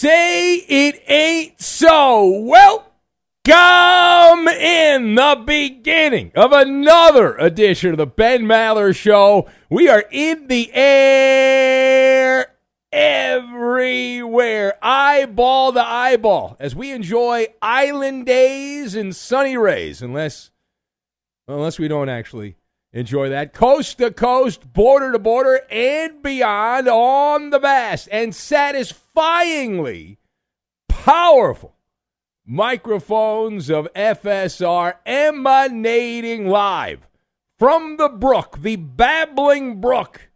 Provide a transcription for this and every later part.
Say it ain't so. Welcome in the beginning of another edition of the Ben Maller Show. We are in the air everywhere, eyeball to eyeball, as we enjoy island days and sunny rays, unless, unless we don't actually Enjoy that. Coast to coast, border to border, and beyond on the vast and satisfyingly powerful microphones of FSR emanating live from the brook, the babbling brook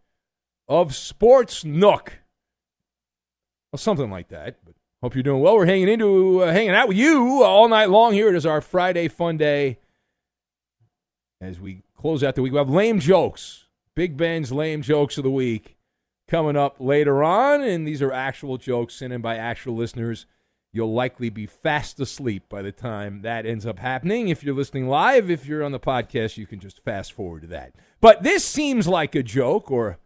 of Sports Nook. Well, something like that. But hope you're doing well. We're hanging into uh, hanging out with you all night long. Here it is our Friday fun day as we close out the week. We have lame jokes, Big Ben's lame jokes of the week coming up later on, and these are actual jokes sent in by actual listeners. You'll likely be fast asleep by the time that ends up happening. If you're listening live, if you're on the podcast, you can just fast forward to that. But this seems like a joke or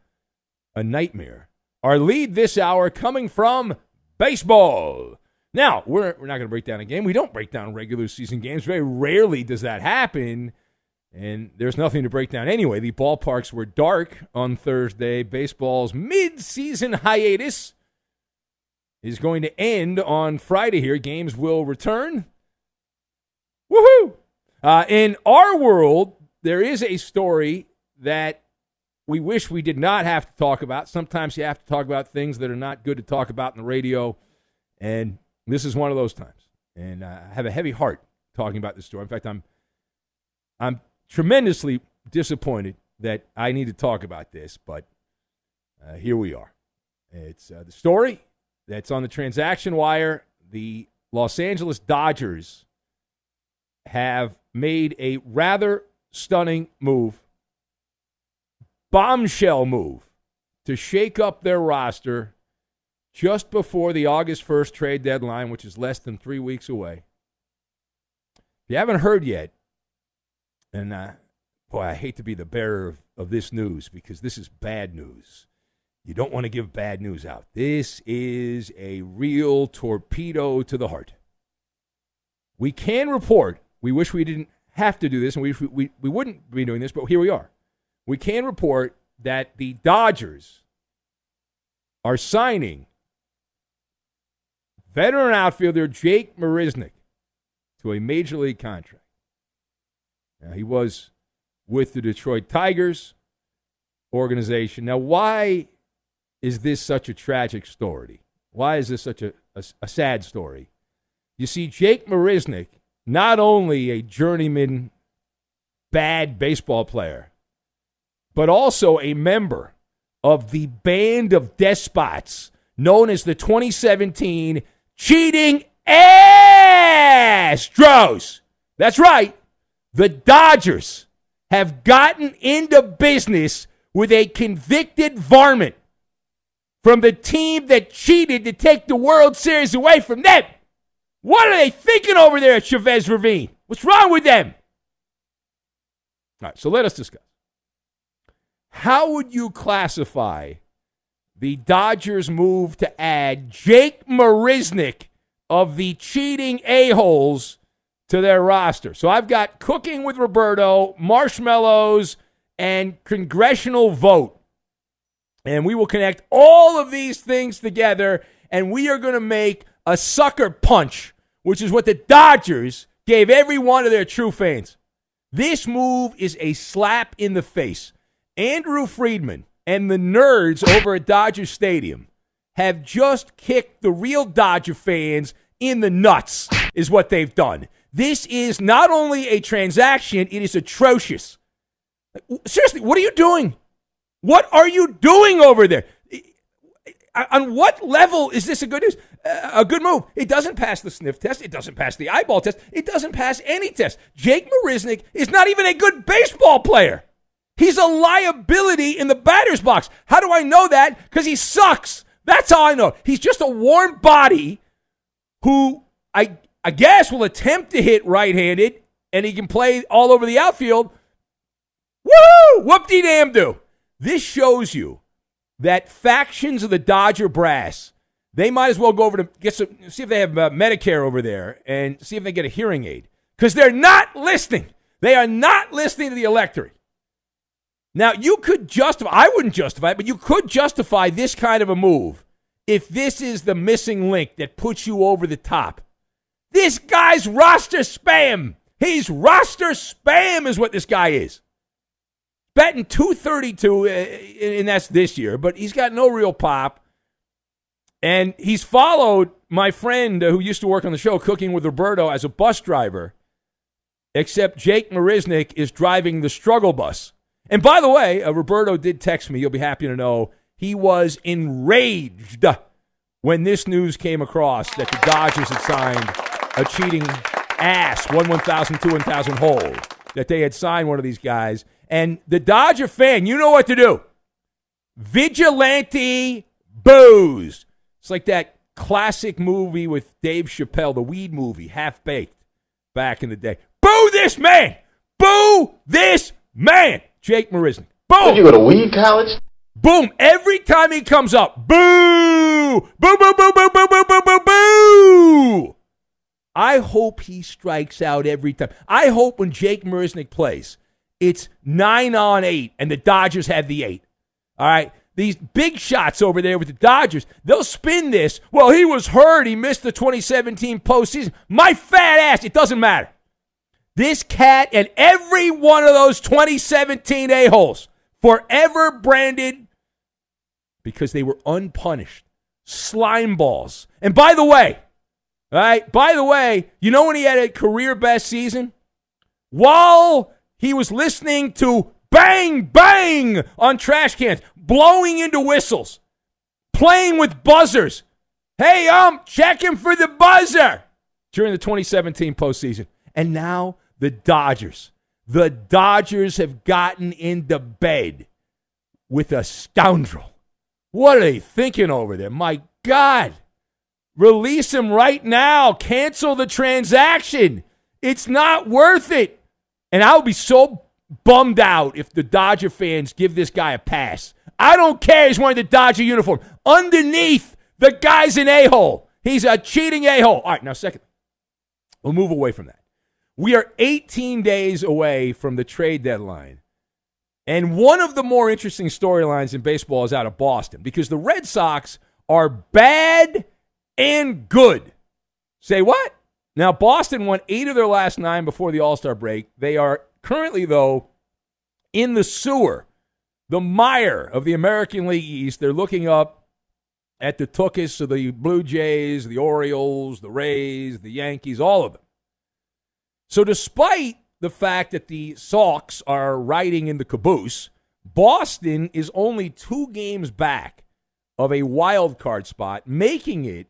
a nightmare. Our lead this hour coming from baseball. Now, we're, we're not going to break down a game. We don't break down regular season games. Very rarely does that happen. And there's nothing to break down anyway. The ballparks were dark on Thursday. Baseball's mid-season hiatus is going to end on Friday here. Games will return. Woohoo! Uh, in our world, there is a story that we wish we did not have to talk about. Sometimes you have to talk about things that are not good to talk about in the radio, and this is one of those times. And uh, I have a heavy heart talking about this story. In fact, I'm I'm tremendously disappointed that I need to talk about this, but uh, here we are. It's uh, the story that's on the transaction wire. The Los Angeles Dodgers have made a rather stunning move, bombshell move, to shake up their roster just before the August 1st trade deadline, which is less than three weeks away. If you haven't heard yet, and uh, boy, I hate to be the bearer of, of this news because this is bad news. You don't want to give bad news out. This is a real torpedo to the heart. We can report, we wish we didn't have to do this and we, we, we wouldn't be doing this, but here we are. We can report that the Dodgers are signing veteran outfielder Jake Marisnick to a major league contract. Now, he was with the Detroit Tigers organization. Now, why is this such a tragic story? Why is this such a, a, a sad story? You see, Jake Marisnick, not only a journeyman bad baseball player, but also a member of the band of despots known as the 2017 Cheating Astros. That's right. The Dodgers have gotten into business with a convicted varmint from the team that cheated to take the World Series away from them. What are they thinking over there at Chavez Ravine? What's wrong with them? All right, so let us discuss. How would you classify the Dodgers' move to add Jake Marisnick of the cheating a-holes to their roster? So I've got cooking with Roberto, marshmallows, and congressional vote. And we will connect all of these things together, and we are going to make a sucker punch, which is what the Dodgers gave every one of their true fans. This move is a slap in the face. Andrew Friedman and the nerds over at Dodger Stadium have just kicked the real Dodger fans in the nuts, is what they've done. This is not only a transaction, it is atrocious. Seriously, what are you doing? What are you doing over there? On what level is this a good news? A good move. It doesn't pass the sniff test. It doesn't pass the eyeball test. It doesn't pass any test. Jake Marisnick is not even a good baseball player. He's a liability in the batter's box. How do I know that? Because he sucks. That's how I know. He's just a warm body who I I guess will attempt to hit right-handed, and he can play all over the outfield. Woo! Whoop de damn do. This shows you that factions of the Dodger brass, they might as well go over to get some, see if they have uh, Medicare over there and see if they get a hearing aid. Because they're not listening. They are not listening to the electorate. Now, you could justify, I wouldn't justify it, but you could justify this kind of a move if this is the missing link that puts you over the top. This guy's roster spam. He's roster spam, is what this guy is betting 232, uh, and that's this year, but he's got no real pop. And he's followed my friend who used to work on the show, Cooking with Roberto, as a bus driver, except Jake Marisnick is driving the struggle bus. And by the way, uh, Roberto did text me. You'll be happy to know he was enraged when this news came across that the Dodgers had signed a cheating ass, one 1,000, two 1,000 hole, that they had signed one of these guys. And the Dodger fan, you know what to do. Vigilante booze. It's like that classic movie with Dave Chappelle, the weed movie, Half Baked, back in the day. Boo this man! Boo this man! Jake Marisnick. Boom! Did you go to weed college? Boom! Every time he comes up, boo! Boo, boo, boo, boo, boo, boo, boo, boo, boo! I hope he strikes out every time. I hope when Jake Marisnick plays, it's nine on eight, and the Dodgers have the eight. All right. These big shots over there with the Dodgers, they'll spin this. Well, he was hurt. He missed the 2017 postseason. My fat ass, it doesn't matter. This cat and every one of those 2017 a-holes forever branded because they were unpunished. Slime balls. And by the way, all right, by the way, you know when he had a career best season? While he was listening to bang, bang on trash cans, blowing into whistles, playing with buzzers. Hey, um, checking for the buzzer during the 2017 postseason. And now the Dodgers. The Dodgers have gotten into bed with a scoundrel. What are they thinking over there? My God. Release him right now. Cancel the transaction. It's not worth it. And I would be so bummed out if the Dodger fans give this guy a pass. I don't care. He's wearing the Dodger uniform. Underneath, the guy's an a hole. He's a cheating a hole. All right, now, second, we'll move away from that. We are 18 days away from the trade deadline. And one of the more interesting storylines in baseball is out of Boston because the Red Sox are bad and good. Say what? Now, Boston won eight of their last nine before the All Star break. They are currently, though, in the sewer, the mire of the American League East. They're looking up at the Tookus of the Blue Jays, the Orioles, the Rays, the Yankees, all of them. So, despite the fact that the Sox are riding in the caboose, Boston is only two games back of a wild card spot, making it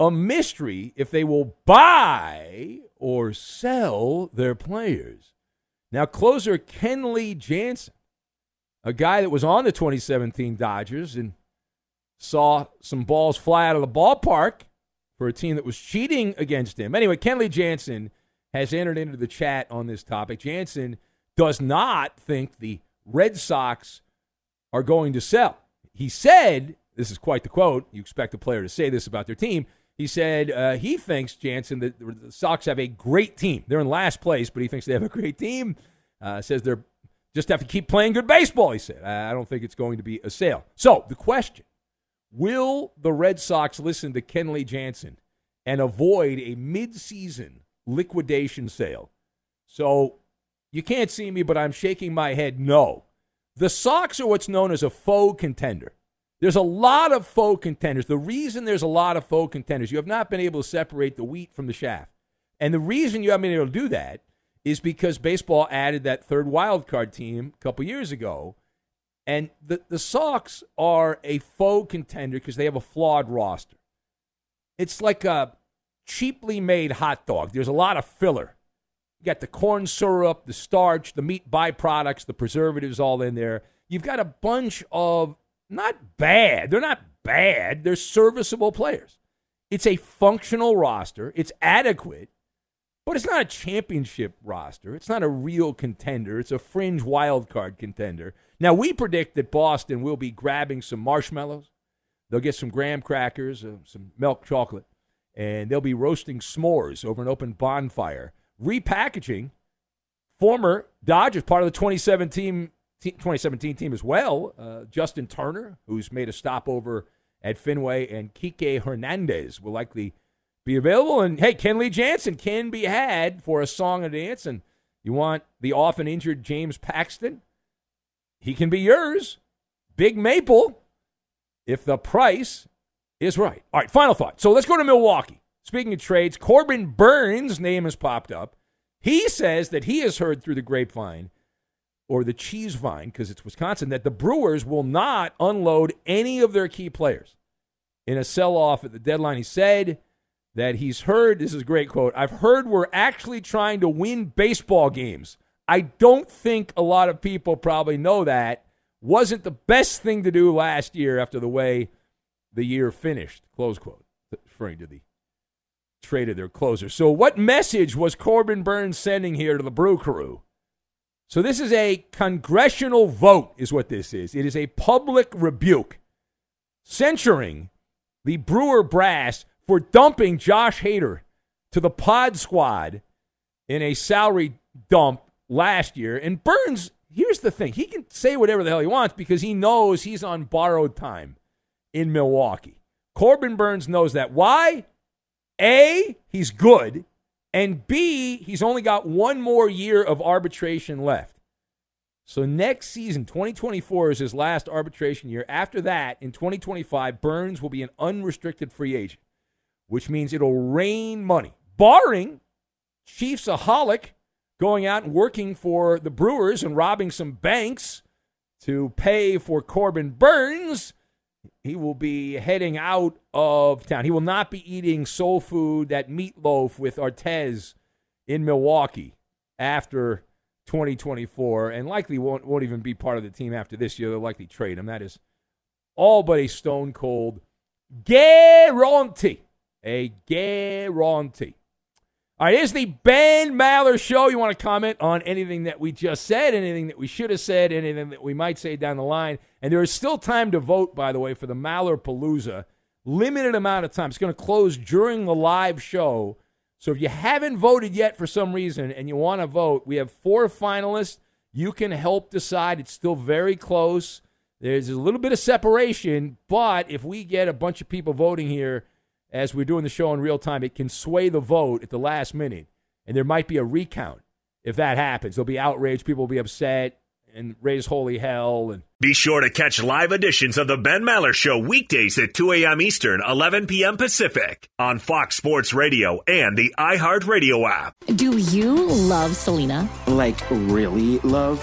a mystery if they will buy or sell their players. Now, closer Kenley Jansen, a guy that was on the 2017 Dodgers and saw some balls fly out of the ballpark for a team that was cheating against him. Anyway, Kenley Jansen has entered into the chat on this topic. Jansen does not think the Red Sox are going to sell. He said, this is quite the quote, you expect a player to say this about their team. He said uh, he thinks, Jansen, that the Sox have a great team. They're in last place, but he thinks they have a great team. Uh, says they're just have to keep playing good baseball, he said. I don't think it's going to be a sale. So the question will the Red Sox listen to Kenley Jansen and avoid a midseason liquidation sale? So you can't see me, but I'm shaking my head no. The Sox are what's known as a faux contender. There's a lot of faux contenders. The reason there's a lot of faux contenders, you have not been able to separate the wheat from the chaff. And the reason you haven't been able to do that is because baseball added that third wild card team a couple years ago. And the, the Sox are a faux contender because they have a flawed roster. It's like a cheaply made hot dog. There's a lot of filler. You got the corn syrup, the starch, the meat byproducts, the preservatives all in there. You've got a bunch of not bad. They're not bad. They're serviceable players. It's a functional roster. It's adequate, but it's not a championship roster. It's not a real contender. It's a fringe wild card contender. Now, we predict that Boston will be grabbing some marshmallows. They'll get some graham crackers, uh, some milk chocolate, and they'll be roasting s'mores over an open bonfire, repackaging former Dodgers, part of the 2017 2017 team as well. Uh, Justin Turner, who's made a stopover at Fenway, and Kike Hernandez will likely be available. And hey, Kenley Jansen can be had for a song and dance. And you want the often injured James Paxton? He can be yours. Big Maple, if the price is right. All right, final thought. So let's go to Milwaukee. Speaking of trades, Corbin Burnes' name has popped up. He says that he has heard through the grapevine or the cheese vine, because it's Wisconsin, that the Brewers will not unload any of their key players in a sell off at the deadline. He said that he's heard, this is a great quote, I've heard we're actually trying to win baseball games. I don't think a lot of people probably know that. Wasn't the best thing to do last year after the way the year finished, close quote, referring to the trade of their closer. So, what message was Corbin Burnes sending here to the Brew Crew? So this is a congressional vote, is what this is. It is a public rebuke censuring the Brewer brass for dumping Josh Hader to the pod squad in a salary dump last year. And Burnes, here's the thing he can say whatever the hell he wants because he knows he's on borrowed time in Milwaukee. Corbin Burnes knows that. Why? A, he's good. And B, he's only got one more year of arbitration left. So next season, 2024 is his last arbitration year. After that, in 2025, Burnes will be an unrestricted free agent, which means it'll rain money, barring Chiefsaholic going out and working for the Brewers and robbing some banks to pay for Corbin Burnes, he will be heading out of town. He will not be eating soul food, that meatloaf with Artez in Milwaukee after 2024, and likely won't, won't even be part of the team after this year. They'll likely trade him. That is all but a stone cold guarantee. A guarantee. All right, here's the Ben Maller Show. You want to comment on anything that we just said, anything that we should have said, anything that we might say down the line. And there is still time to vote, by the way, for the Maller Palooza. Limited amount of time. It's going to close during the live show. So if you haven't voted yet for some reason and you want to vote, we have four finalists. You can help decide. It's still very close. There's a little bit of separation, but if we get a bunch of people voting here, as we're doing the show in real time, it can sway the vote at the last minute. And there might be a recount if that happens. There'll be outrage, people will be upset and raise holy hell. And be sure to catch live editions of the Ben Maller Show weekdays at 2 a.m. Eastern, 11 p.m. Pacific on Fox Sports Radio and the iHeartRadio app. Do you love Selena? Like, really love?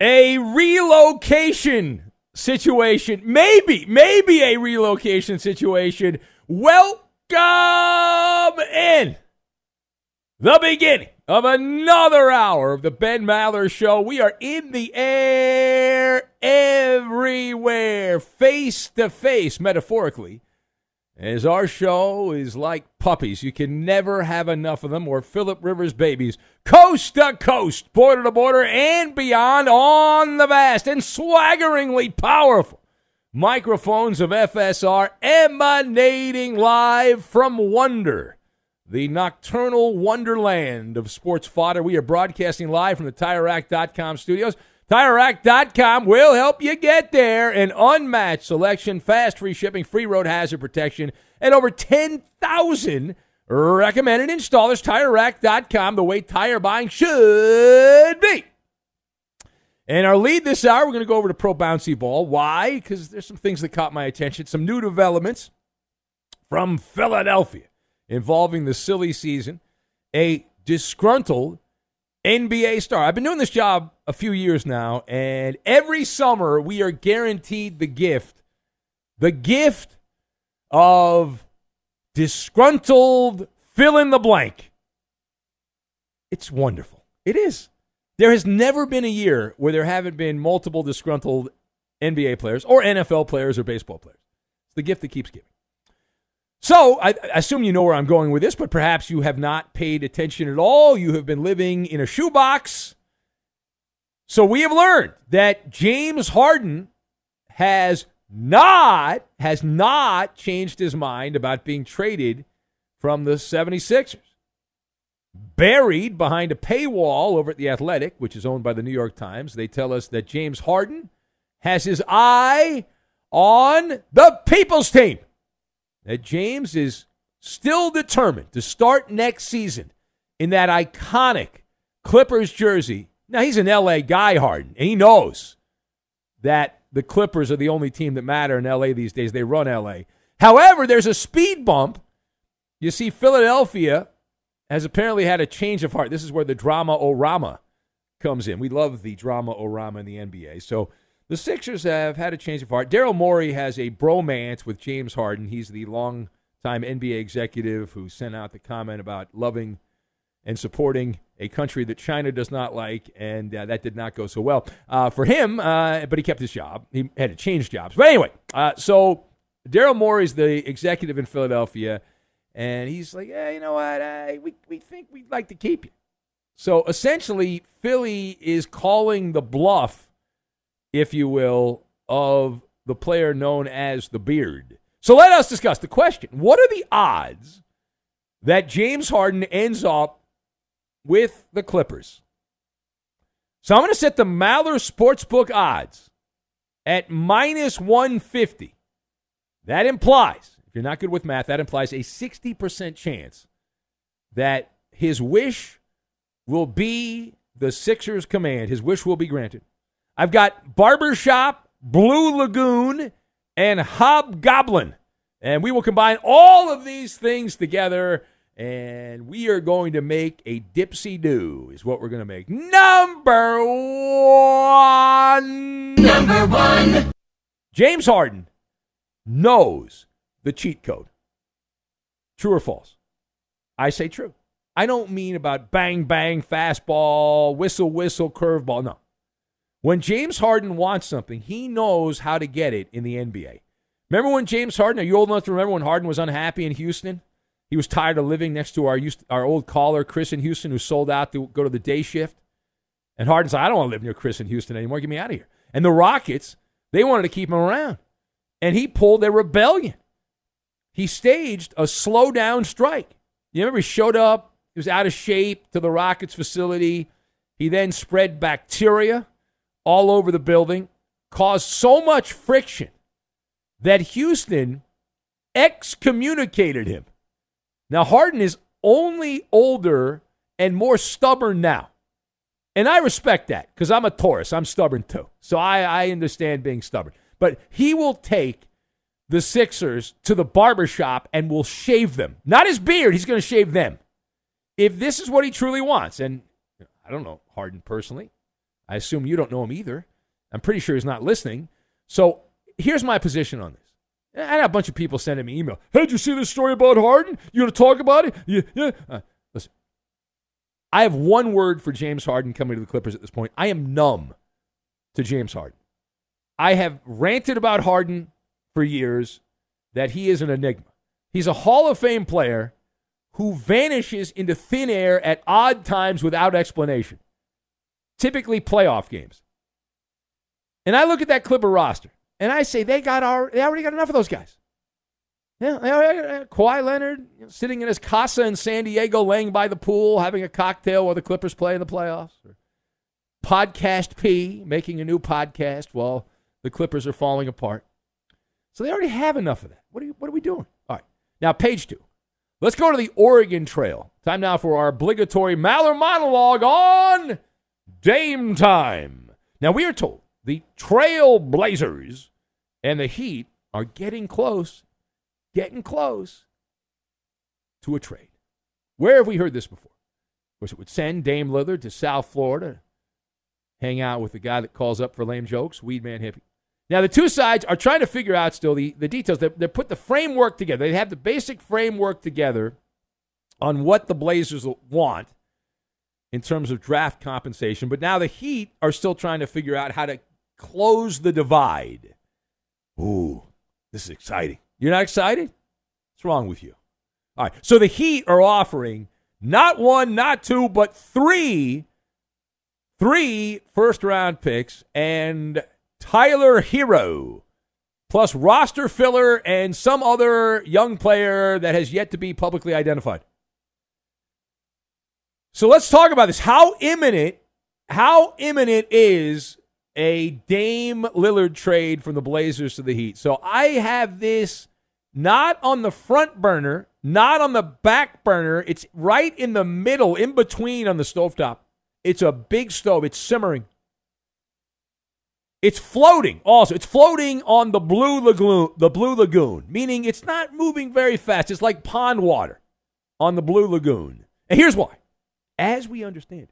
A relocation situation, maybe, maybe a relocation situation. Welcome in the beginning of another hour of the Ben Maller Show. We are in the air everywhere, face to face, metaphorically, as our show is like puppies. You can never have enough of them, or Philip Rivers babies, coast to coast, border to border, and beyond on the vast and swaggeringly powerful microphones of FSR emanating live from Wonder, the nocturnal wonderland of sports fodder. We are broadcasting live from the TireRack.com studios. TireRack.com will help you get there. An unmatched selection, fast free shipping, free road hazard protection, and over 10,000 recommended installers. TireRack.com, the way tire buying should be. And our lead this hour, we're going to go over to Pro Bouncy Ball. Why? Because there's some things that caught my attention, some new developments from Philadelphia involving the silly season a disgruntled NBA star. I've been doing this job a few years now, and every summer we are guaranteed the gift the gift of disgruntled fill in the blank. It's wonderful. It is. There has never been a year where there haven't been multiple disgruntled NBA players or NFL players or baseball players. It's the gift that keeps giving. So I, assume you know where I'm going with this, but perhaps you have not paid attention at all. You have been living in a shoebox. So we have learned that James Harden has not has not changed his mind about being traded from the 76ers. Buried behind a paywall over at The Athletic, which is owned by the New York Times, they tell us that James Harden has his eye on the people's team. That James is still determined to start next season in that iconic Clippers jersey. Now, he's an LA guy, Harden, and he knows that the Clippers are the only team that matter in LA these days. They run LA. However, there's a speed bump. You see, Philadelphia has apparently had a change of heart. This is where the drama orama comes in. We love the drama orama in the NBA. So the Sixers have had a change of heart. Daryl Morey has a bromance with James Harden. He's the long time NBA executive who sent out the comment about loving and supporting a country that China does not like, and uh, that did not go so well uh, for him. Uh, but he kept his job. He had to change jobs. But anyway, uh, so Daryl Morey is the executive in Philadelphia, and he's like, "Yeah, you know what? we we think we'd like to keep you." So essentially, Philly is calling the bluff, if you will, of the player known as the Beard. So let us discuss the question: What are the odds that James Harden ends up with the Clippers. So I'm going to set the Maller Sportsbook odds at minus 150. That implies, if you're not good with math, that implies a 60% chance that his wish will be the Sixers' command. His wish will be granted. I've got Barbershop, Blue Lagoon, and Hobgoblin. And we will combine all of these things together and we are going to make a dipsy do, is what we're going to make. Number one. Number one. James Harden knows the cheat code. True or false? I say true. I don't mean about bang, bang, fastball, whistle, whistle, curveball. No. When James Harden wants something, he knows how to get it in the NBA. Remember when James Harden, are you old enough to remember when Harden was unhappy in Houston? He was tired of living next to our our old caller, Chris in Houston, who sold out to go to the day shift. And Harden said, I don't want to live near Chris in Houston anymore. Get me out of here. And the Rockets, they wanted to keep him around. And he pulled a rebellion. He staged a slow down strike. You remember he showed up, he was out of shape to the Rockets facility. He then spread bacteria all over the building, caused so much friction that Houston excommunicated him now, Harden is only older and more stubborn now. And I respect that because I'm a Taurus. I'm stubborn too. So I, I understand being stubborn. But he will take the Sixers to the barbershop and will shave them. Not his beard, he's going to shave them. If this is what he truly wants, and I don't know Harden personally, I assume you don't know him either. I'm pretty sure he's not listening. So here's my position on this I had a bunch of people sending me email. Hey, did you see this story about Harden? You want to talk about it? Yeah, yeah. Uh, listen, I have one word for James Harden coming to the Clippers at this point. I am numb to James Harden. I have ranted about Harden for years that he is an enigma. He's a Hall of Fame player who vanishes into thin air at odd times without explanation, typically playoff games. And I look at that Clipper roster. And I say they got our, they already got enough of those guys. Yeah, Kawhi Leonard sitting in his casa in San Diego, laying by the pool, having a cocktail while the Clippers play in the playoffs. Podcast P making a new podcast while the Clippers are falling apart. So they already have enough of that. What are, you, what are we doing? All right. Now, page two. Let's go to the Oregon Trail. Time now for our obligatory Maller monologue on Dame Time. Now, we are told the Trail Blazers and the Heat are getting close, getting close to a trade. Where have we heard this before? Of course, it would send Dame Lillard to South Florida, hang out with the guy that calls up for lame jokes, Weed Man Hippie. Now, the two sides are trying to figure out still the, the details. They, they put the framework together. They have the basic framework together on what the Blazers want in terms of draft compensation. But now the Heat are still trying to figure out how to close the divide. Ooh, this is exciting. You're not excited? What's wrong with you? All right. So the Heat are offering not one, not two, but three, three first round picks and Tyler Herro, plus roster filler and some other young player that has yet to be publicly identified. So let's talk about this. How imminent, how imminent is a Dame Lillard trade from the Blazers to the Heat? So I have this not on the front burner, not on the back burner. It's right in the middle, in between on the stovetop. It's a big stove. It's simmering. It's floating also. It's floating on the blue lagoon, the blue lagoon, meaning it's not moving very fast. It's like pond water on the blue lagoon. And here's why. As we understand it,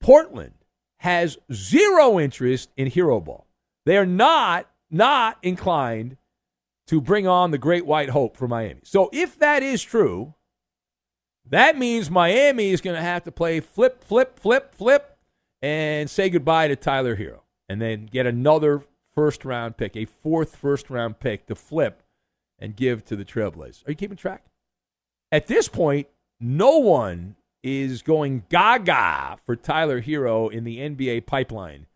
Portland has zero interest in hero ball. They are not not inclined to bring on the great white hope for Miami. So if that is true, that means Miami is going to have to play flip, flip, flip, flip, and say goodbye to Tyler Herro, and then get another first round pick, a fourth first round pick to flip and give to the Trailblazers. Are you keeping track? At this point, no one is going gaga for Tyler Herro in the NBA pipeline.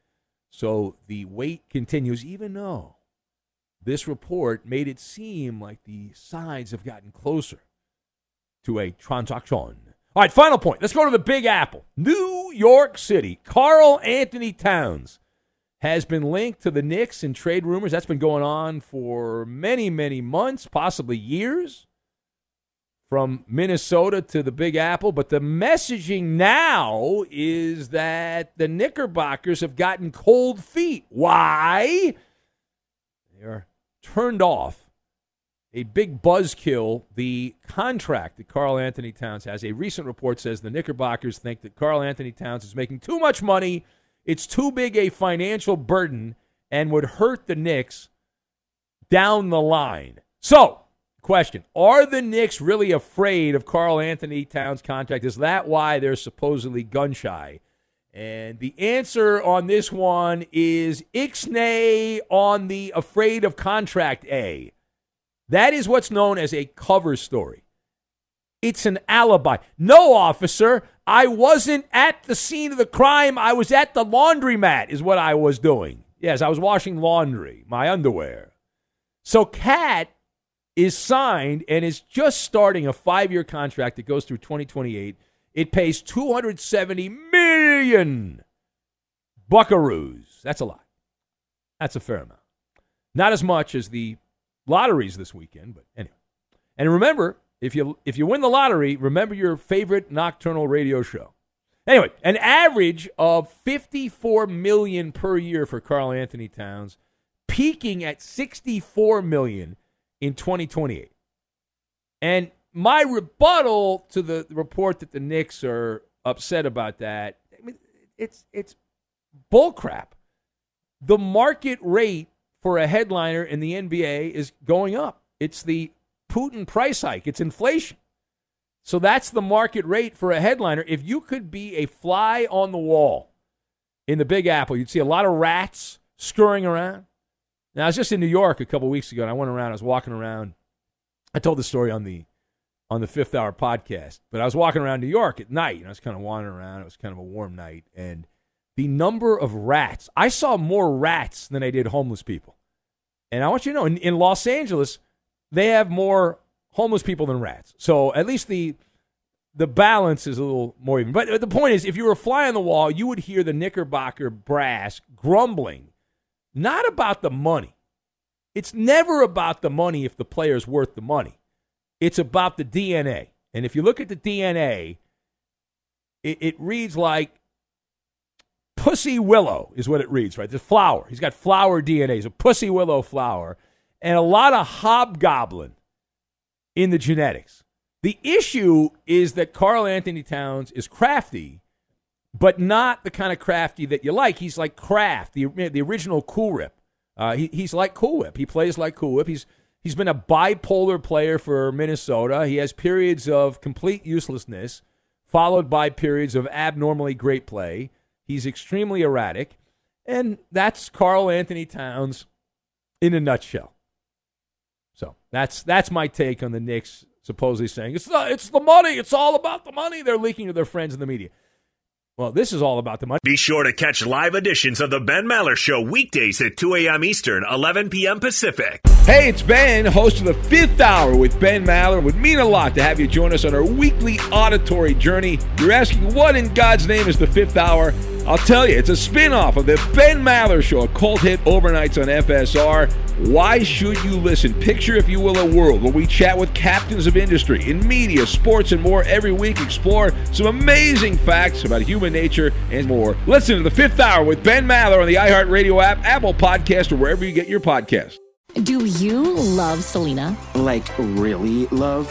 So the wait continues, even though this report made it seem like the sides have gotten closer to a transaction. All right, final point. Let's go to the Big Apple. New York City. Karl-Anthony Towns has been linked to the Knicks in trade rumors. That's been going on for many, many months, possibly years, from Minnesota to the Big Apple. But the messaging now is that the Knickerbockers have gotten cold feet. Why? They are turned off. A big buzzkill, the contract that Karl-Anthony Towns has. A recent report says the Knickerbockers think that Karl-Anthony Towns is making too much money it's too big a financial burden and would hurt the Knicks down the line. So, question Are the Knicks really afraid of Karl-Anthony Towns' contract? Is that why they're supposedly gun shy? And the answer on this one is Ixnay on the afraid of contract A. That is what's known as a cover story. It's an alibi. No, officer, I wasn't at the scene of the crime. I was at the laundromat, is what I was doing. Yes, I was washing laundry, my underwear. So KAT is signed and is just starting a five year contract that goes through 2028. It pays 270 million buckaroos. That's a lot. That's a fair amount. Not as much as the lotteries this weekend, but anyway. And remember, if you if you win the lottery, remember your favorite nocturnal radio show. Anyway, an average of 54 million per year for Karl-Anthony Towns, peaking at 64 million in 2028. And my rebuttal to the report that the Knicks are upset about that, I mean, it's it's bullcrap. The market rate for a headliner in the NBA is going up. It's the Putin price hike, it's inflation. So that's the market rate for a headliner. If you could be a fly on the wall in the Big Apple, you'd see a lot of rats scurrying around. Now, I was just in New York a couple weeks ago, and I went around. I was walking around. I told the story on the on the Fifth Hour podcast, but I was walking around New York at night, and I was kind of wandering around. It was kind of a warm night, and the number of rats I saw more rats than I did homeless people. And I want you to know, in, in Los Angeles, they have more homeless people than rats. So at least the the balance is a little more even. But the point is, if you were a fly on the wall, you would hear the Knickerbocker brass grumbling, not about the money. It's never about the money if the player's worth the money. It's about the DNA. And if you look at the DNA, it, it reads like Pussy Willow is what it reads, right? The flower. He's got flower DNA. He's a Pussy Willow flower and a lot of hobgoblin in the genetics. The issue is that Karl-Anthony Towns is crafty, but not the kind of crafty that you like. He's like Kraft, the the original Cool Whip. Uh, he, he's like Cool Whip. He plays like Cool Whip. He's he's been a bipolar player for Minnesota. He has periods of complete uselessness, followed by periods of abnormally great play. He's extremely erratic, and that's Karl-Anthony Towns in a nutshell. So that's that's my take on the Knicks supposedly saying it's the, it's the money. It's all about the money. They're leaking to their friends in the media. Well, this is all about the money. Be sure to catch live editions of the Ben Maller Show weekdays at 2 a.m. Eastern, 11 p.m. Pacific. Hey, it's Ben, host of the Fifth Hour with Ben Maller. It would mean a lot to have you join us on our weekly auditory journey. You're asking, what in God's name is the Fifth Hour? I'll tell you, it's a spin off of the Ben Maller Show, a cult hit overnights on FSR. Why should you listen? Picture, if you will, a world where we chat with captains of industry in media, sports, and more every week. Explore some amazing facts about human nature and more. Listen to the fifth hour with Ben Maller on the iHeartRadio app, Apple Podcast, or wherever you get your podcasts. Do you love Selena? Like, really love?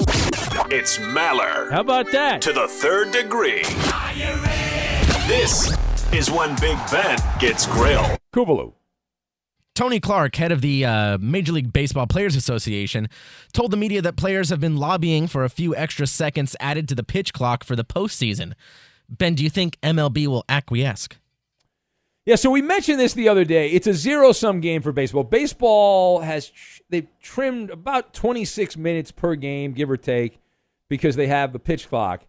It's Maller. How about that? To the third degree. This is when Big Ben gets grilled. Kubalu. Tony Clark, head of the uh, Major League Baseball Players Association, told the media that players have been lobbying for a few extra seconds added to the pitch clock for the postseason. Ben, do you think MLB will acquiesce? Yeah, so we mentioned this the other day. It's a zero sum game for baseball. Baseball has they've trimmed about 26 minutes per game, give or take, because they have the pitch clock.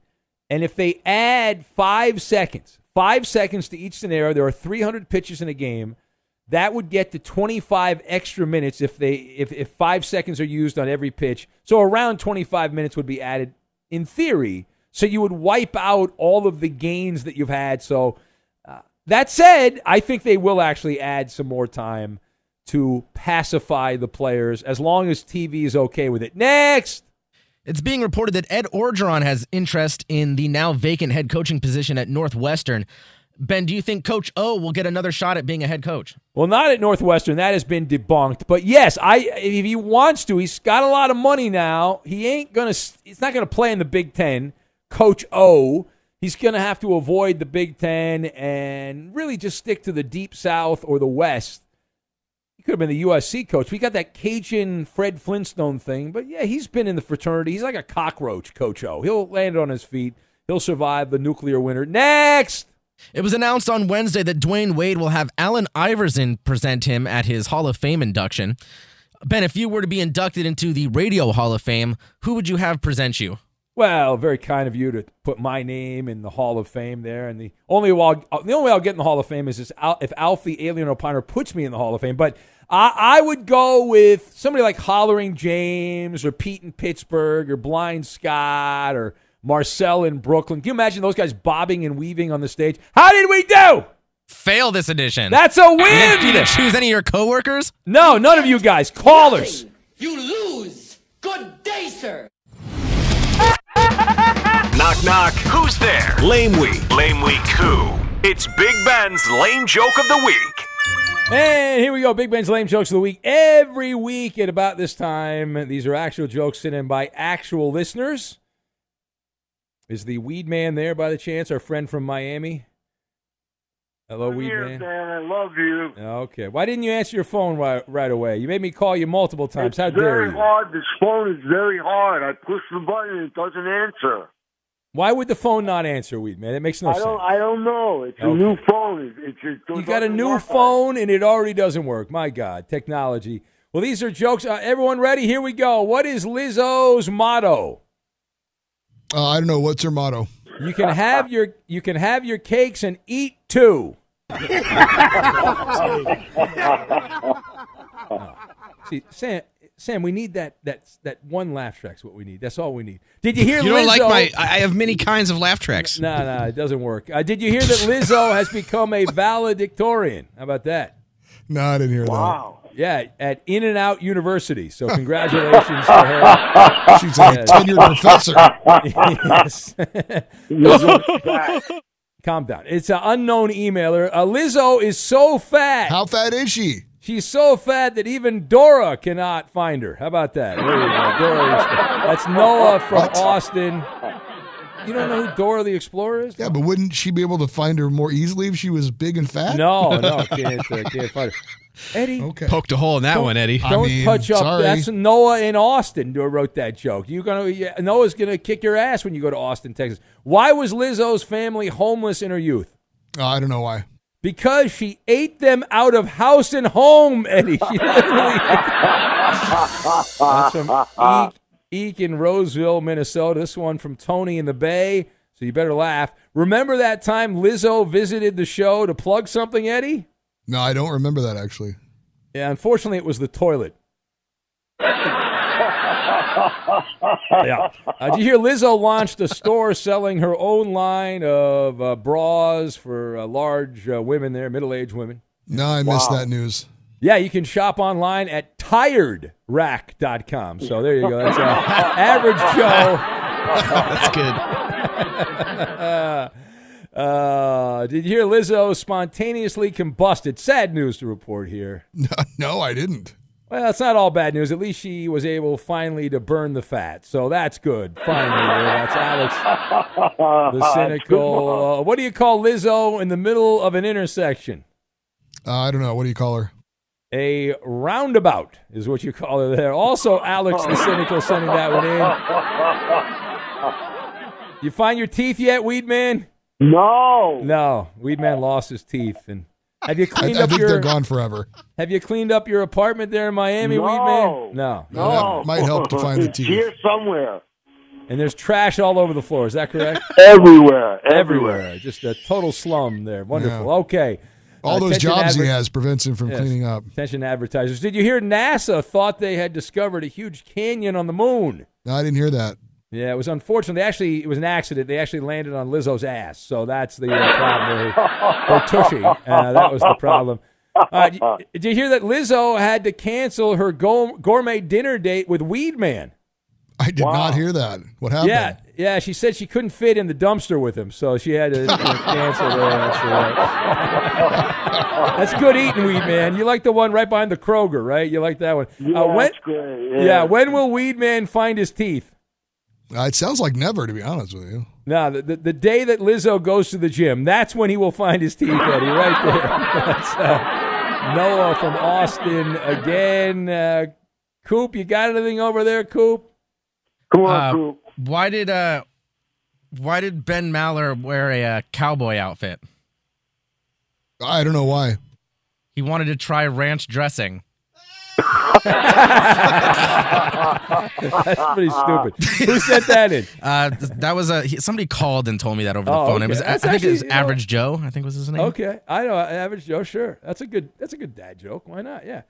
And if they add five seconds, five seconds to each scenario, there are 300 pitches in a game. that would get to 25 extra minutes if they if, if five seconds are used on every pitch. So around 25 minutes would be added in theory. So you would wipe out all of the gains that you've had. So uh, that said, I think they will actually add some more time to pacify the players as long as TV is okay with it. Next. It's being reported that Ed Orgeron has interest in the now vacant head coaching position at Northwestern. Ben, do you think Coach O will get another shot at being a head coach? Well, not at Northwestern. That has been debunked. But yes, I if he wants to, he's got a lot of money now. He ain't gonna. He's not gonna play in the Big Ten. Coach O. He's gonna have to avoid the Big Ten and really just stick to the Deep South or the West. He could have been the USC coach. We got that Cajun Fred Flintstone thing, but yeah, he's been in the fraternity. He's like a cockroach, Coach O. He'll land on his feet. He'll survive the nuclear winter. Next. It was announced on Wednesday that Dwyane Wade will have Allen Iverson present him at his Hall of Fame induction. Ben, if you were to be inducted into the Radio Hall of Fame, who would you have present you? Well, very kind of you to put my name in the Hall of Fame there. And the only way I'll, the only way I'll get in the Hall of Fame is if Alfie Alien Opiner puts me in the Hall of Fame. But I, I would go with somebody like Hollering James or Pete in Pittsburgh or Blind Scott or Marcel in Brooklyn. Can you imagine those guys bobbing and weaving on the stage? How did we do? Fail this edition. That's a win. Did you choose any of your coworkers? No, none of you guys. Callers. You lose. Good day, sir. knock, knock. Who's there? Lame week. Lame week who? It's Big Ben's lame joke of the week. And here we go. Big Ben's lame jokes of the week. Every week at about this time, these are actual jokes sent in by actual listeners. Is the weed man there by the chance? Our friend from Miami. Hello, I'm weed here, man. man. I love you. Okay. Why didn't you answer your phone right, right away? You made me call you multiple times. It's How dare very you? hard. This phone is very hard. I push the button and it doesn't answer. Why would the phone not answer, weed man? It makes no I sense. don't. I don't know. It's a new phone. It, it, it You got a doesn't new phone and it already doesn't work. My God, technology. Well, these are jokes. Uh, everyone ready? Here we go. What is Lizzo's motto? Uh, I don't know. What's her motto? You can have your you can have your cakes and eat too. See, Sam, Sam, we need that that that one laugh track's what we need. That's all we need. Did you hear? Lizzo? You don't Lizzo? like my? I I have many kinds of laugh tracks. No, no, it doesn't work. Uh, did you hear that Lizzo has become a valedictorian? How about that? No, I didn't hear that. Wow. Yeah, at In and Out University. So congratulations to her. She's a tenured professor. yes. Calm down. It's an unknown emailer. Uh, Lizzo is so fat. How fat is she? She's so fat that even Dora cannot find her. How about that? There you go. Dora. the- That's Noah from What? Austin. You don't know who Dora the Explorer is? Yeah, but wouldn't she be able to find her more easily if she was big and fat? No, no, can't, uh, can't find her. Eddie, Okay. Poked a hole in that Don't- one, Eddie. Don't mean, touch up. sorry. That's Noah in Austin who wrote that joke. You're gonna yeah, Noah's gonna kick your ass when you go to Austin, Texas. Why was Lizzo's family homeless in her youth? Uh, I don't know why. Because she ate them out of house and home, Eddie. She literally. That's from Eek, Eek in Roseville, Minnesota. This one from Tony in the Bay. So you better laugh. Remember that time Lizzo visited the show to plug something, Eddie? No, I don't remember that actually. Yeah, unfortunately, it was the toilet. yeah. Uh, did you hear Lizzo launched a store selling her own line of uh, bras for uh, large uh, women there, middle aged women? No, I missed that news. Yeah, you can shop online at tiredrack.com. So there you go. That's uh, average Joe. That's good. Uh, did you hear Lizzo spontaneously combusted? Sad news to report here. No, no, I didn't. Well, it's not all bad news. At least she was able finally to burn the fat. So that's good. Finally. that's Alex, the cynical. Uh, what do you call Lizzo in the middle of an intersection? Uh, I don't know. What do you call her? A roundabout is what you call her there. Also, Alex, the cynical, sending that one in. You find your teeth yet, Weedman? No. No, Weedman lost his teeth. And have you I, cleaned I up think your? they're gone forever. Have you cleaned up your apartment there in Miami, No. Weed Man? No. No. That might help to find the It's teeth. here somewhere. And there's trash all over the floor. Is that correct? Everywhere. Everywhere. Everywhere. Just a total slum there. Wonderful. Okay. All Uh, those attention jobs he has prevents him from Yes. cleaning up. Attention advertisers. Did you hear NASA thought they had discovered a huge canyon on the moon? No, I didn't hear that. Yeah, it was unfortunate. They actually, it was an accident. They actually landed on Lizzo's ass. So that's the uh, problem. Her, her tushy. Uh, that was the problem. Uh, did, did you hear that Lizzo had to cancel her go- gourmet dinner date with Weed Man? I did not hear that. What happened? Yeah, yeah. She said she couldn't fit in the dumpster with him, so she had to you know, cancel that. So, uh, that's good eating, Weed Man. You like the one right behind the Kroger, right? You like that one. Yeah, uh, when, that's great. yeah. Yeah. When will Weed Man find his teeth? Uh, it sounds like never, to be honest with you. No, the, the, the day that Lizzo goes to the gym, that's when he will find his teeth, Eddie, right there. That's, uh, Noah from Austin again. Uh, Coop, you got anything over there, Coop? Come on, Uh, Why did uh, why did Ben Maller wear a uh, cowboy outfit? I don't know why. He wanted to try ranch dressing. That's pretty stupid. Who sent that in? Uh, th- that was a he, somebody called and told me that over the Oh, phone. It okay. was I That's think it was actually, you know- Average Joe. I think was his name. Okay, I know average Joe. Sure, that's a good. That's a good dad joke. Why not? Yeah.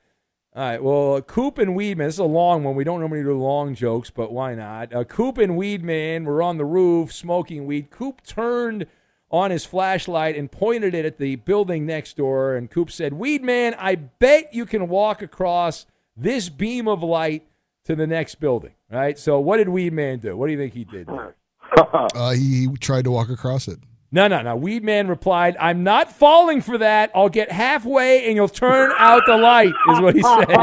All right. Well, Coop and Weedman. This is a long one. We don't normally do long jokes, but why not? Uh, Coop and Weedman were on the roof smoking weed. Coop turned on his flashlight and pointed it at the building next door. And Coop said, "Weedman, I bet you can walk across this beam of light to the next building." Right. So, what did Weed Man do? What do you think he did? Uh, he, he tried to walk across it. No, no, no. Weed Man replied, I'm not falling for that. I'll get halfway and you'll turn out the light, is what he said.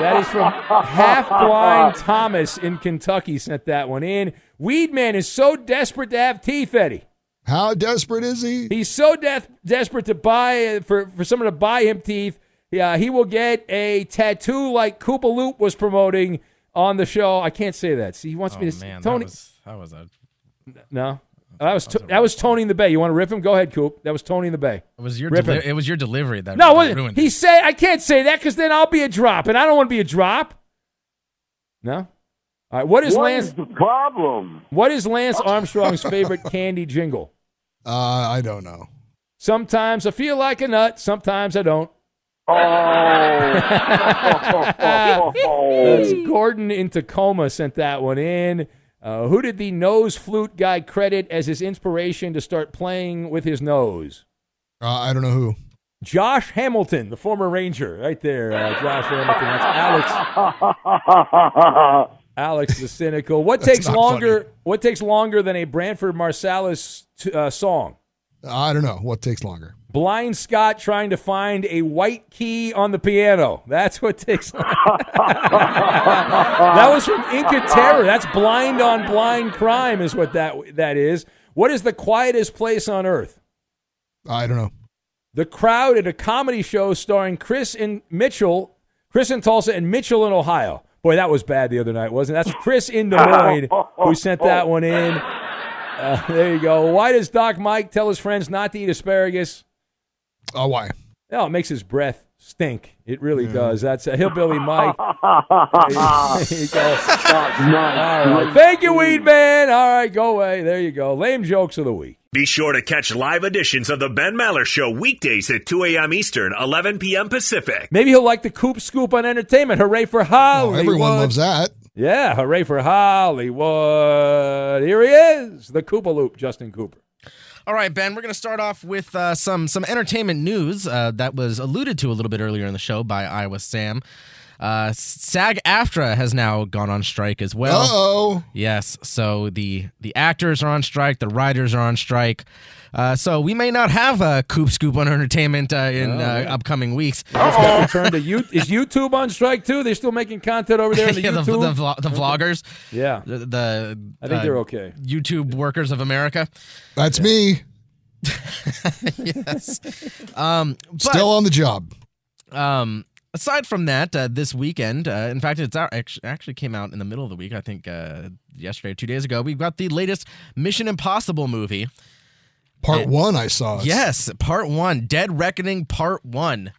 that is from Half Blind Thomas in Kentucky, sent that one in. Weed Man is so desperate to have teeth, Eddie. How desperate is he? He's so de- desperate to buy for, for someone to buy him teeth. Yeah, he will get a tattoo like Koopa Loop was promoting on the show. I can't say that. See, he wants me Oh, to man, Tony. that was that was a No, that was that was Tony in the Bay. You want to rip him? Go ahead, Coop. That was Tony in the Bay. it was your Rip deli- it was your delivery that No, that ruined he it. said I can't say that because then I'll be a drop, and I don't want to be a drop. No. All right. What is What Lance? is the problem? What is Lance Armstrong's favorite candy jingle? Uh, I don't know. Sometimes I feel like a nut. Sometimes I don't. Oh. That's Gordon in Tacoma sent that one in. Uh, who did the nose flute guy credit as his inspiration to start playing with his nose? Uh, I don't know who. Josh Hamilton, the former Ranger, right there. Uh, Josh Hamilton. That's Alex. Alex the cynical. What takes longer? What takes longer than a Branford Marsalis t- uh, song? I don't know. What takes longer? Blind Scott trying to find a white key on the piano. That's what takes. that was from Inca Terror. That's blind on blind crime, is what that that is. What is the quietest place on earth? I don't know. The crowd at a comedy show starring Chris and Mitchell, Chris in Tulsa and Mitchell in Ohio. Boy, that was bad the other night, wasn't it? That's Chris in Des Moines who sent that one in. Uh, there you go. Why does Doc Mike tell his friends not to eat asparagus? Oh, why? Oh, it makes his breath stink. It really hmm. does. That's a hillbilly Mike. There you go. All right. Thank you, Weed Man. All right, go away. There you go. Lame jokes of the week. Be sure to catch live editions of The Ben Maller Show weekdays at 2 a.m. Eastern, 11 p.m. Pacific. Maybe he'll like the Coop Scoop on entertainment. Hooray for Hollywood. Oh, everyone loves that. Yeah, hooray for Hollywood. Here he is, the Koopa Loop, Justin Cooper. All right, Ben, we're going to start off with uh, some some entertainment news uh, that was alluded to a little bit earlier in the show by Iowa Sam. Uh, SAG AFTRA has now gone on strike as well. Uh-oh. Yes, so the the actors are on strike, the writers are on strike. Uh, so we may not have a Coop Scoop on entertainment uh, in Oh, uh, upcoming weeks. It's to you. Is YouTube on strike too? They're still making content over there on the yeah, the, YouTube. the, vlo- the vloggers. Yeah. The, the I think uh, they're okay. YouTube workers of America. That's me. yes. Um, but, Still on the job. Um, aside from that, uh, this weekend, uh, in fact, it's out, actually came out in the middle of the week. I think uh, yesterday, or two days ago. We've got the latest Mission Impossible movie. Part one, I saw. it. Yes, Part One, Dead Reckoning Part One.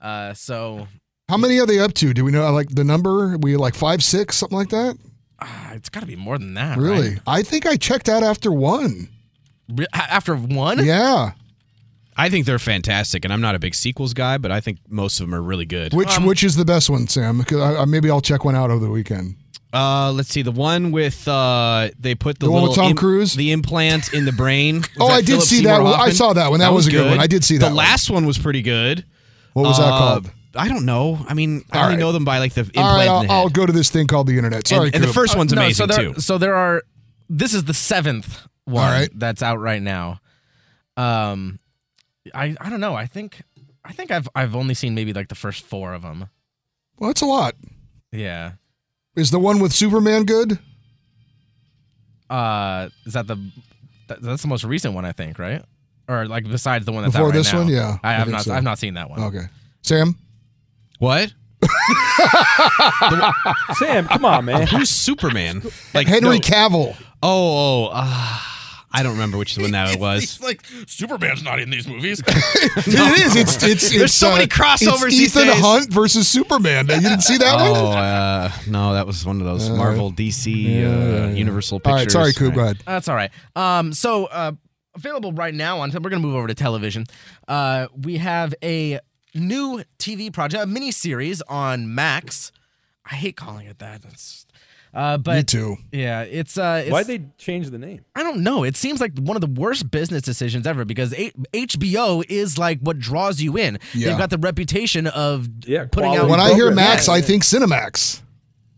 Uh, so How many are they up to? Do we know like the number? We like five, six, something like that? uh, it's got to be more than that. Really? right? I think I checked out after one. Re- After one? Yeah. I think they're fantastic, and I'm not a big sequels guy, but I think most of them are really good. Which Um, which is the best one, Sam? Because I, I, maybe I'll check one out over the weekend. Uh, let's see the one with uh, they put the, The one with little Tom im- Cruise? the implant in the brain. Oh, I did Philip see Seymour that one. I saw that one. That was a good one. I did see that The one. last one was pretty good. What was that Uh, called? I don't know. I mean, I All only right. know them by like the implant All right, I'll, the head. I'll go to this thing called the internet. Sorry, and the first one's No, amazing so there, too. So there are. This is the seventh one All right. that's out right now. Um, I I don't know. I think I think I've I've only seen maybe like the first four of them. Well, that's a lot. Yeah. Is the one with Superman good? Uh, is that the that, that's the most recent one I think, right? Or like besides the one that's Before out right this now? one? Yeah, I, I have not. so. I've not seen that one. Okay. Sam? What? Sam, come on, man. Who's Superman? Like Henry no. Cavill. Oh, oh, uh, I don't remember which one that was. like Superman's not in these movies. It is. It's it's. There's it's, so uh, many crossovers It's these Ethan days. Hunt versus Superman. You didn't see that oh, one? uh, no, that was one of those Uh, Marvel, DC, yeah, uh, yeah, yeah. Universal Pictures. right, sorry, Coop. Go ahead. That's all right. Um, so uh, available right now on. We're gonna move over to television. Uh, we have a new TV project, a mini series on Max. I hate calling it that. That's, uh, but Me too. Yeah, it's uh, it's, Why'd they change the name? I don't know. It seems like one of the worst business decisions ever because H- HBO is like what draws you in. Yeah. They've got the reputation of Yeah, putting out. When I hear. Max, Yeah. I think Cinemax.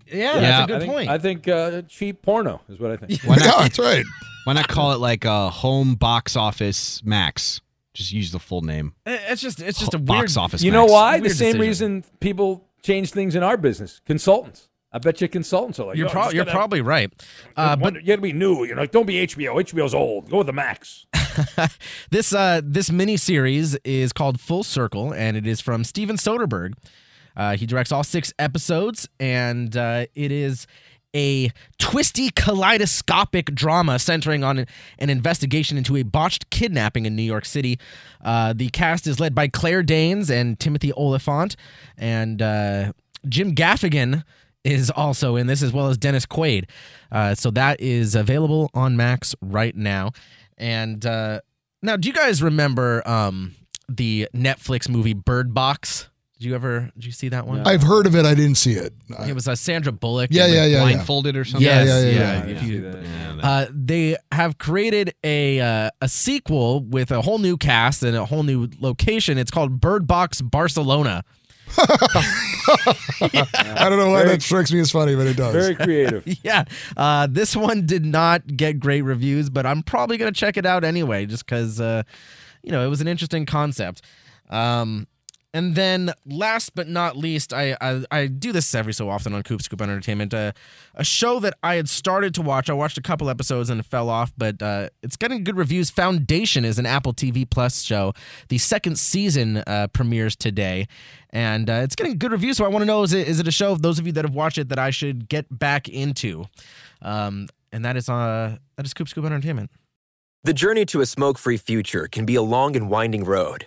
yeah, Yeah. that's a I good think, point. I think uh, cheap porno is what I think. Why Yeah, not, that's right. why not call it like a home box office max? Just use the full name. It's just it's just a weird box office. You know why? The same decision. reason people change things in our business. Consultants. I bet you consultants are like, You're, "Oh, pro- you're gotta- probably right. Uh, but you gotta be new. You know, like, don't be HBO. HBO's old. Go with the Max. this uh this mini series is called Full Circle, and it is from Steven Soderbergh. Uh, he directs all six episodes, and uh, it is a twisty, kaleidoscopic drama centering on an, an investigation into a botched kidnapping in New York City. Uh, the cast is led by Claire Danes and Timothy Olyphant, and uh, Jim Gaffigan is also in this, as well as Dennis Quaid. Uh, so that is available on Max right now. And uh, now, do you guys remember um, the Netflix movie Bird Box? Did you ever? Did you see that one? I've heard of it. I didn't see it. I- It was uh, Sandra Bullock. Yeah, and, yeah, like, yeah, yeah. Blindfolded or something. Yes, Yeah, yeah, yeah, yeah. yeah, If you, See that, Yeah, that- uh, they have created a uh, a sequel with a whole new cast and a whole new location. It's called Bird Box Barcelona. I don't know why Very- that strikes me as funny, but it does. Very creative. yeah, uh, this one did not get great reviews, but I'm probably gonna check it out anyway, just because uh, you know it was an interesting concept. Um, and then, last but not least, I, I I do this every so often on Coop Scoop Entertainment. Uh, a show that I had started to watch. I watched a couple episodes and it fell off, but uh, it's getting good reviews. Foundation is an Apple TV Plus show. The second season uh, premieres today, and uh, it's getting good reviews. So I want to know: is it is it a show? Of Those of you that have watched it, that I should get back into? Um, and that is uh that is Coop Scoop Entertainment. The journey to a smoke free future can be a long and winding road,